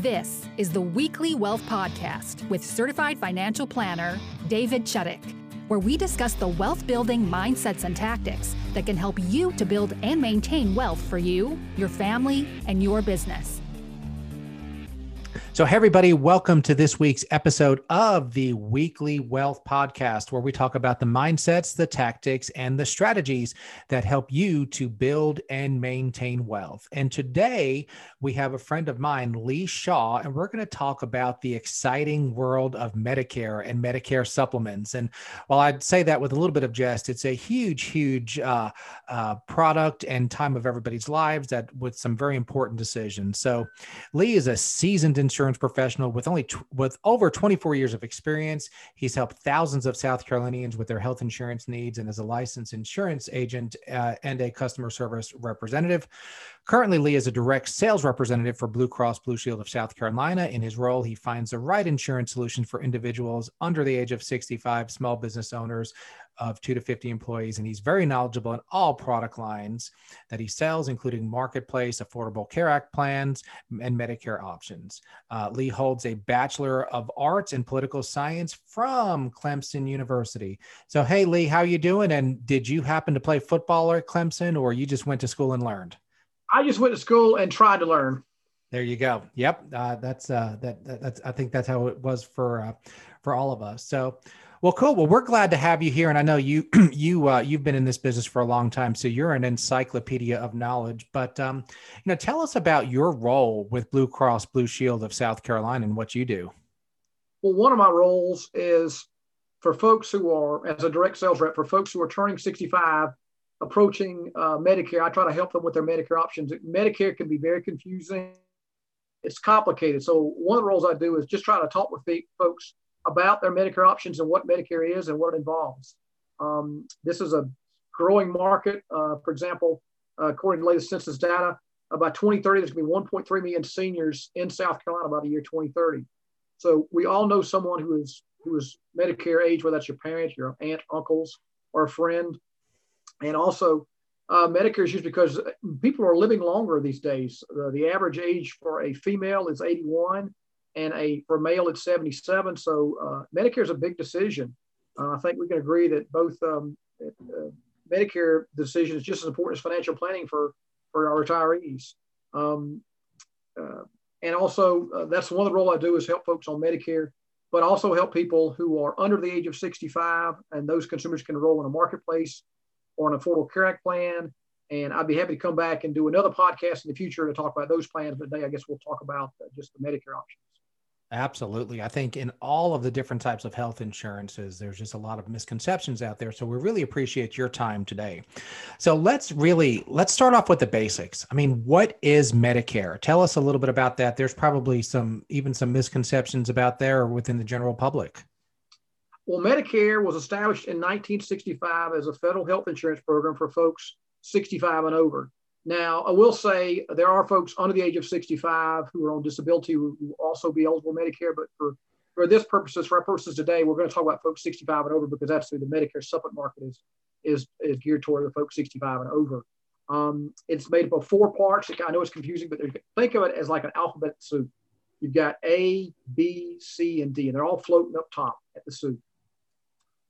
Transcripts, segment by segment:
This is the Weekly Wealth Podcast with certified financial planner David Chudyk, where we discuss the wealth building mindsets and tactics that can help you to build and maintain wealth for you, your family, and your business. So, hey, everybody, welcome to this week's episode of the Weekly Wealth Podcast, where we talk about the mindsets, the tactics, and the strategies that help you to build and maintain wealth. And today we have a friend of mine, Lee Shaw, and we're going to talk about the exciting world of Medicare and Medicare supplements. And while I'd say that with a little bit of jest, it's a huge, huge uh, uh, product and time of everybody's lives that with some very important decisions. So, Lee is a seasoned insurance insurance professional with only with over 24 years of experience. He's helped thousands of South Carolinians with their health insurance needs and is a licensed insurance agent uh, and a customer service representative. Currently, Lee is a direct sales representative for Blue Cross Blue Shield of South Carolina. In his role, he finds the right insurance solution for individuals under the age of 65, small business owners, of two to 50 employees, and he's very knowledgeable in all product lines that he sells, including Marketplace, Affordable Care Act plans, and Medicare options. Uh, Lee holds a Bachelor of Arts in Political Science from Clemson University. So, hey, Lee, how you doing? And did you happen to play football at Clemson, or you just went to school and learned? I just went to school and tried to learn. There you go. Yep, uh, that's uh, that, that, That's I think that's how it was for uh, for all of us. So, well, cool. Well, we're glad to have you here, and I know you you uh, you've been in this business for a long time, so you're an encyclopedia of knowledge. But um, you know, tell us about your role with Blue Cross Blue Shield of South Carolina and what you do. Well, one of my roles is for folks who are as a direct sales rep for folks who are turning 65, approaching uh, Medicare. I try to help them with their Medicare options. Medicare can be very confusing. It's complicated. So one of the roles I do is just try to talk with folks about their Medicare options and what Medicare is and what it involves. Um, this is a growing market. Uh, for example, uh, according to latest census data, uh, by 2030, there's going to be 1.3 million seniors in South Carolina by the year 2030. So we all know someone who is who is Medicare age, whether that's your parents, your aunt, uncles, or a friend. And also, uh, Medicare is used because people are living longer these days. Uh, the average age for a female is 81, and a for male it's 77. So uh, Medicare is a big decision. Uh, I think we can agree that both um, uh, Medicare decision is just as important as financial planning for for our retirees. Um, uh, and also, uh, that's one of the role I do is help folks on Medicare, but also help people who are under the age of 65, and those consumers can enroll in a marketplace or an Affordable Care Act plan. And I'd be happy to come back and do another podcast in the future to talk about those plans. But today, I guess we'll talk about uh, just the Medicare options. Absolutely. I think in all of the different types of health insurances, there's just a lot of misconceptions out there. So we really appreciate your time today. So let's really let's start off with the basics. I mean, what is Medicare? Tell us a little bit about that. There's probably some even some misconceptions about there within the general public. Well, Medicare was established in 1965 as a federal health insurance program for folks 65 and over. Now, I will say there are folks under the age of 65 who are on disability who will also be eligible for Medicare, but for, for this purposes, for our purposes today, we're going to talk about folks 65 and over because that's who the Medicare supplement market is, is, is geared toward the folks 65 and over. Um, it's made up of four parts. I know it's confusing, but think of it as like an alphabet soup. You've got A, B, C, and D, and they're all floating up top at the soup.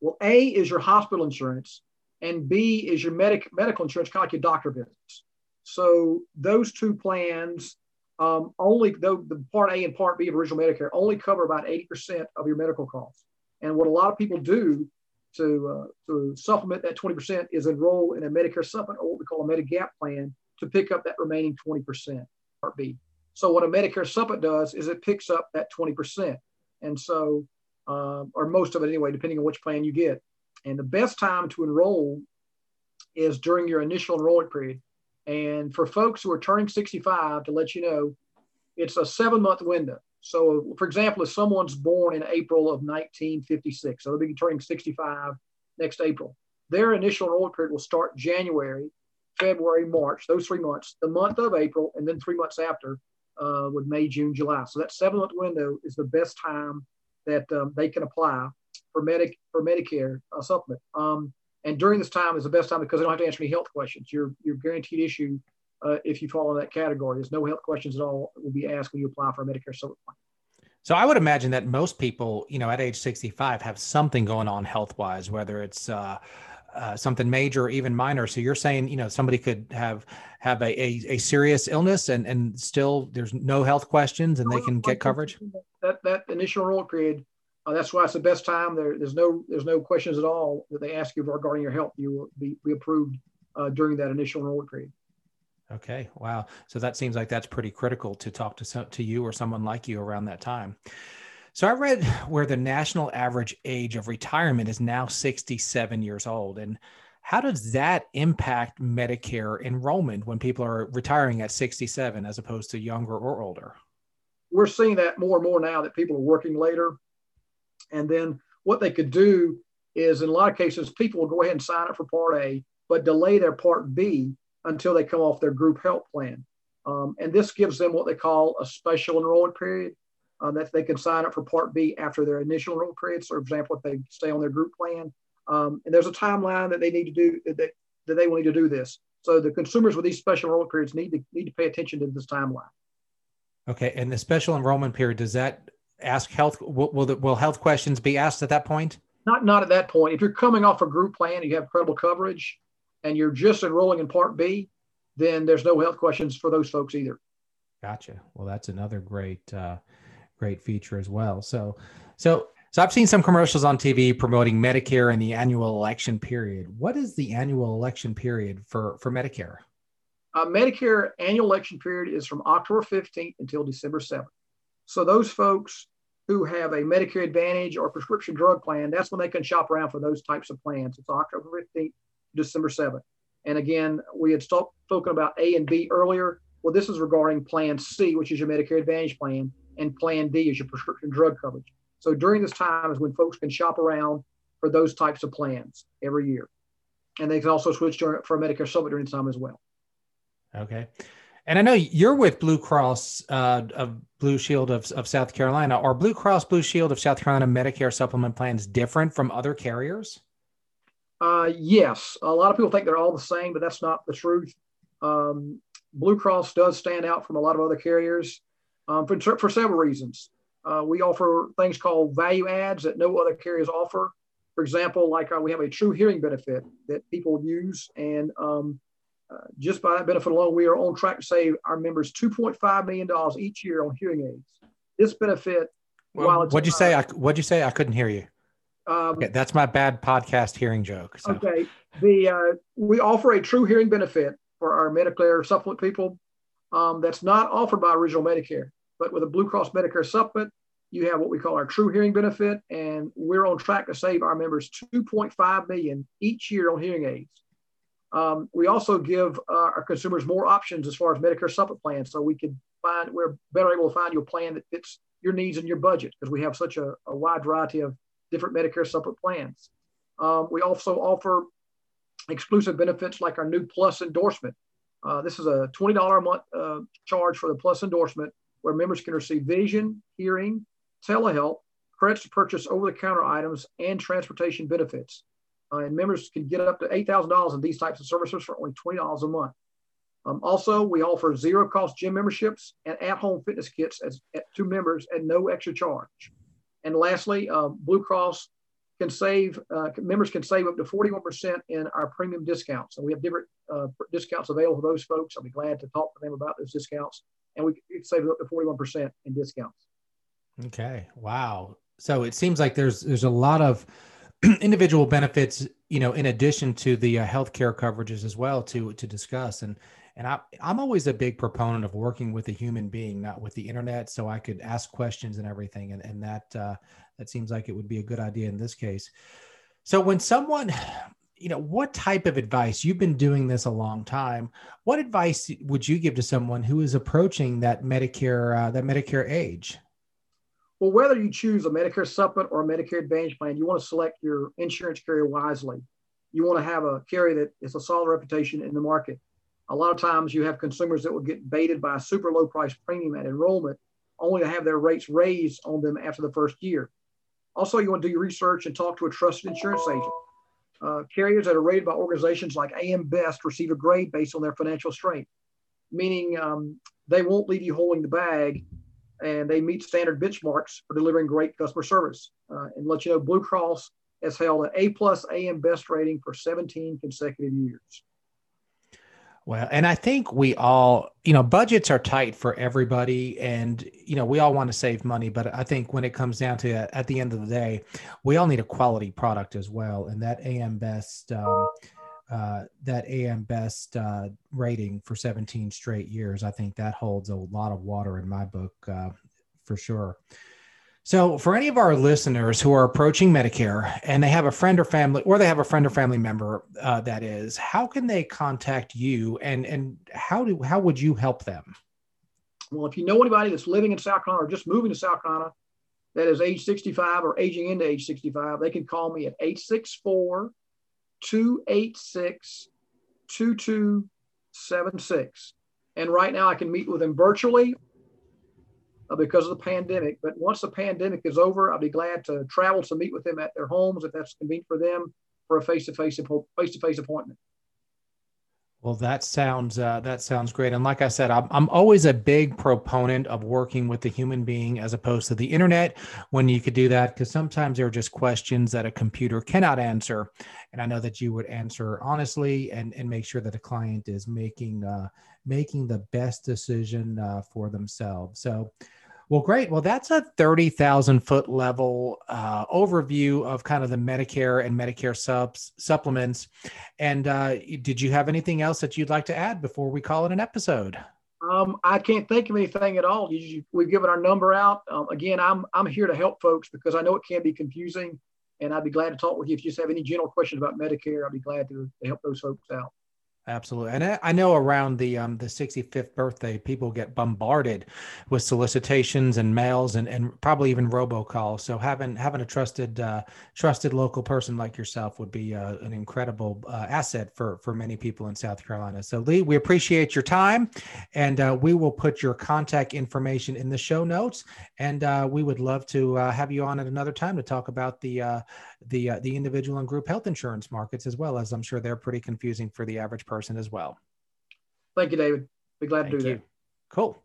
Well, A is your hospital insurance, and B is your medic, medical insurance, kind of like your doctor visits. So those two plans um, only though the part A and part B of original Medicare only cover about 80% of your medical costs. And what a lot of people do to, uh, to supplement that 20% is enroll in a Medicare supplement or what we call a Medigap plan to pick up that remaining 20% part B. So what a Medicare supplement does is it picks up that 20%. And so, uh, or most of it anyway, depending on which plan you get. And the best time to enroll is during your initial enrollment period. And for folks who are turning 65, to let you know, it's a seven month window. So, for example, if someone's born in April of 1956, so they'll be turning 65 next April, their initial enrollment period will start January, February, March, those three months, the month of April, and then three months after uh, with May, June, July. So that seven month window is the best time that um, they can apply for, Medic- for Medicare uh, supplement. Um, and during this time is the best time because they don't have to answer any health questions. You're, you're guaranteed issue uh, if you fall in that category. There's no health questions at all will be asked when you apply for a Medicare Supplement plan. So I would imagine that most people, you know, at age 65 have something going on health wise, whether it's uh, uh, something major or even minor. So you're saying, you know, somebody could have have a, a, a, serious illness and, and still there's no health questions and they can get coverage. That that initial enrollment period, uh, that's why it's the best time. There, there's no there's no questions at all that they ask you regarding your health. You will be, be approved uh, during that initial enrollment period. Okay. Wow. So that seems like that's pretty critical to talk to some, to you or someone like you around that time. So I read where the national average age of retirement is now 67 years old. And how does that impact Medicare enrollment when people are retiring at 67 as opposed to younger or older? We're seeing that more and more now that people are working later. And then what they could do is, in a lot of cases, people will go ahead and sign up for Part A, but delay their Part B until they come off their group health plan. Um, and this gives them what they call a special enrollment period uh, that they can sign up for Part B after their initial enrollment period. So, for example, if they stay on their group plan, um, and there's a timeline that they need to do that, that they will need to do this. So the consumers with these special enrollment periods need to need to pay attention to this timeline. Okay, and the special enrollment period does that ask health? Will will, the, will health questions be asked at that point? Not not at that point. If you're coming off a group plan, you have credible coverage and you're just enrolling in Part B, then there's no health questions for those folks either. Gotcha. Well, that's another great, uh, great feature as well. So, so, so I've seen some commercials on TV promoting Medicare and the annual election period. What is the annual election period for for Medicare? Uh, Medicare annual election period is from October 15th until December 7th. So those folks who have a Medicare Advantage or prescription drug plan, that's when they can shop around for those types of plans. It's October 15th December 7th. And again, we had spoken about A and B earlier. Well, this is regarding Plan C, which is your Medicare Advantage plan, and Plan D is your prescription drug coverage. So during this time is when folks can shop around for those types of plans every year. And they can also switch to, for Medicare supplement during this time as well. Okay. And I know you're with Blue Cross uh, of Blue Shield of, of South Carolina. Are Blue Cross Blue Shield of South Carolina Medicare supplement plans different from other carriers? Uh, yes, a lot of people think they're all the same, but that's not the truth. Um, Blue Cross does stand out from a lot of other carriers um, for, for several reasons. Uh, we offer things called value adds that no other carriers offer. For example, like uh, we have a TruHearing benefit that people use, and um, uh, just by that benefit alone, we are on track to save our members $2.5 million each year on hearing aids. This benefit, well, what'd you say? I, what'd you say? I couldn't hear you. Um, okay, that's my bad podcast hearing joke. So. Okay, the uh, we offer a TruHearing benefit for our Medicare supplement people. Um, that's not offered by original Medicare, but with a Blue Cross Medicare supplement, you have what we call our TruHearing benefit, and we're on track to save our members 2.5 million each year on hearing aids. Um, we also give uh, our consumers more options as far as Medicare supplement plans, so we can find we're better able to find you a plan that fits your needs and your budget because we have such a, a wide variety of different Medicare supplement plans. Um, we also offer exclusive benefits like our new Plus endorsement. Uh, this is a $20 a month uh, charge for the Plus endorsement where members can receive vision, hearing, telehealth, credits to purchase over the counter items, and transportation benefits. Uh, and members can get up to $8,000 in these types of services for only $20 a month. Um, also, we offer zero cost gym memberships and at home fitness kits as, to members at no extra charge. And lastly, uh, Blue Cross can save, uh, members can save up to 41% in our premium discounts. And we have different uh, discounts available for those folks. I'll be glad to talk to them about those discounts. And we can save up to 41% in discounts. Okay. Wow. So it seems like there's there's a lot of individual benefits, you know, in addition to the uh, healthcare coverages as well to to discuss. And and I, I'm always a big proponent of working with a human being, not with the internet, so I could ask questions and everything. And, and that uh, that seems like it would be a good idea in this case. So when someone, you know, what type of advice? You've been doing this a long time. What advice would you give to someone who is approaching that Medicare uh, that Medicare age? Well, whether you choose a Medicare supplement or a Medicare Advantage plan, you want to select your insurance carrier wisely. You want to have a carrier that is a solid reputation in the market. A lot of times you have consumers that will get baited by a super low price premium at enrollment, only to have their rates raised on them after the first year. Also, you want to do your research and talk to a trusted insurance agent. Uh, carriers that are rated by organizations like AM Best receive a grade based on their financial strength. meaning um, they won't leave you holding the bag and they meet standard benchmarks for delivering great customer service. Uh, and let you know, Blue Cross has held an A plus AM best rating for 17 consecutive years. Well, and I think we all, you know, budgets are tight for everybody, and you know, we all want to save money. But I think when it comes down to it, at the end of the day, we all need a quality product as well. And that AM Best, um, uh, that AM Best uh, rating for 17 straight years, I think that holds a lot of water in my book uh, for sure. So, for any of our listeners who are approaching Medicare and they have a friend or family, or they have a friend or family member uh, that is, how can they contact you, and and how do how would you help them? Well, if you know anybody that's living in South Carolina or just moving to South Carolina that is age 65 or aging into age 65, they can call me at 864 286 2276. And right now I can meet with them virtually uh, because of the pandemic. But once the pandemic is over, I'll be glad to travel to meet with them at their homes if that's convenient for them for a face-to-face face-to-face appointment. Well, that sounds uh, that sounds great. And like I said, I'm I'm always a big proponent of working with the human being as opposed to the internet when you could do that because sometimes there are just questions that a computer cannot answer. And I know that you would answer honestly and and make sure that the client is making uh, making the best decision uh, for themselves. So well, great. Well, that's a 30,000 foot level uh, overview of kind of the Medicare and Medicare subs supplements. And uh, did you have anything else that you'd like to add before we call it an episode? Um, I can't think of anything at all. We've given our number out. Um, again, I'm I'm here to help folks because I know it can be confusing, and I'd be glad to talk with you if you just have any general questions about Medicare. I'd be glad to, to help those folks out. Absolutely, and I know around the um, the 65th birthday, people get bombarded with solicitations and mails, and, and probably even robocalls. So having having a trusted uh, trusted local person like yourself would be uh, an incredible uh, asset for for many people in South Carolina. So Lee, we appreciate your time, and uh, we will put your contact information in the show notes, and uh, we would love to uh, have you on at another time to talk about the the the individual and group health insurance markets as well as I'm sure they're pretty confusing for the average person as well. Thank you, David. Be glad Thank to do you. that. Cool.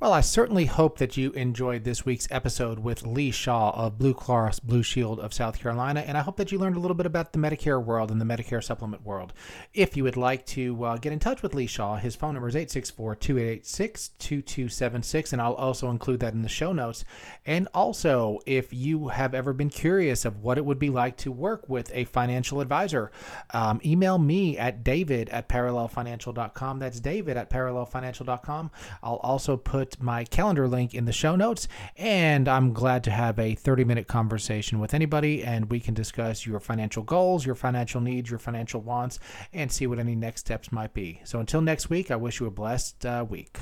Well, I certainly hope that you enjoyed this week's episode with Lee Shaw of Blue Cross Blue Shield of South Carolina, and I hope that you learned a little bit about the Medicare world and the Medicare supplement world. If you would like to uh, get in touch with Lee Shaw, his phone number is 864 286 2276, and I'll also include that in the show notes. And also, if you have ever been curious of what it would be like to work with a financial advisor, um, email me at david at parallelfinancial.com. That's david at parallelfinancial.com. I'll also put put my calendar link in the show notes. And I'm glad to have a 30 minute conversation with anybody, and we can discuss your financial goals, your financial needs, your financial wants, and see what any next steps might be. So until next week, I wish you a blessed uh, week.